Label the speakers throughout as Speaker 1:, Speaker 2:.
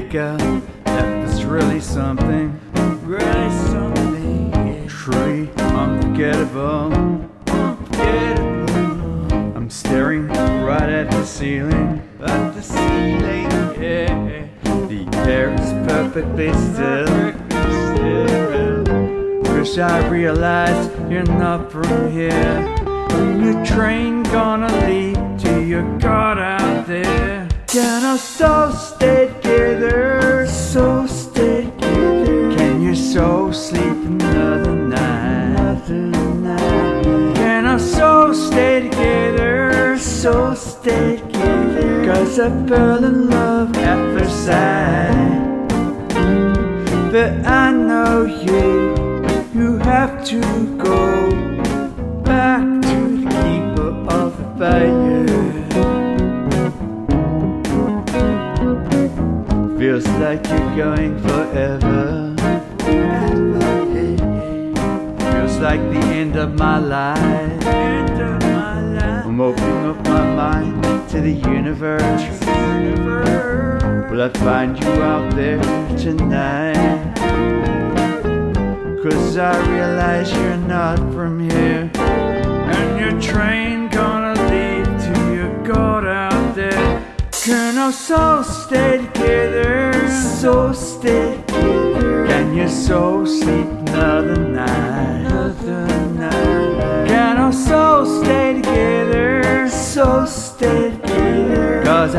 Speaker 1: that was really something, really something, yeah. truly unforgettable. unforgettable. I'm staring right at the ceiling, at the ceiling, yeah. The air is perfectly still. Wish I realized you're not from here. Your train gonna lead to your God out there. Can our souls stay So together. Cause I fell in love at first sight. But I know you, you have to go back to the keeper of the fire. Feels like you're going forever. Feels like the end of my life. I'm opening up my mind to the universe. Will I find you out there tonight? Cause I realize you're not from here. And your train gonna lead to your God out there. Can our souls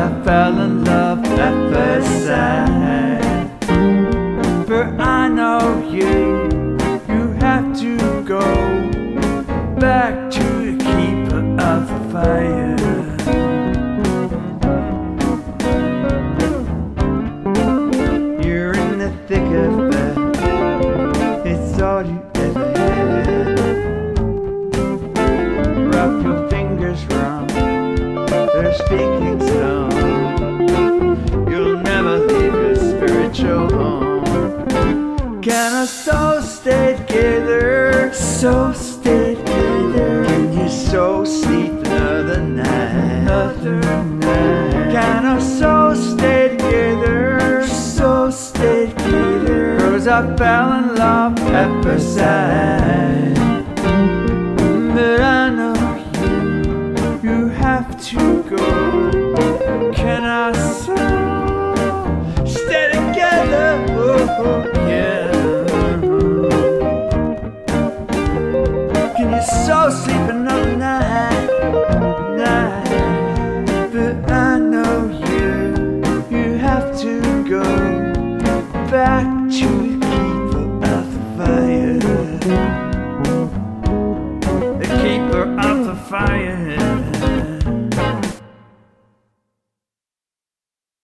Speaker 1: I fell in love at first sight. For I know you, you have to go back to the keeper of the fire. You're in the thick of it. It's all you ever had. Wrap your fingers round their speaking stone. Can our stay together? So stay together. Can you soul sleep another night? Another night. Can our souls stay together? So stay together. Cause I fell in love at first sight. But I know you, you have to go. Can our The keeper of the fire.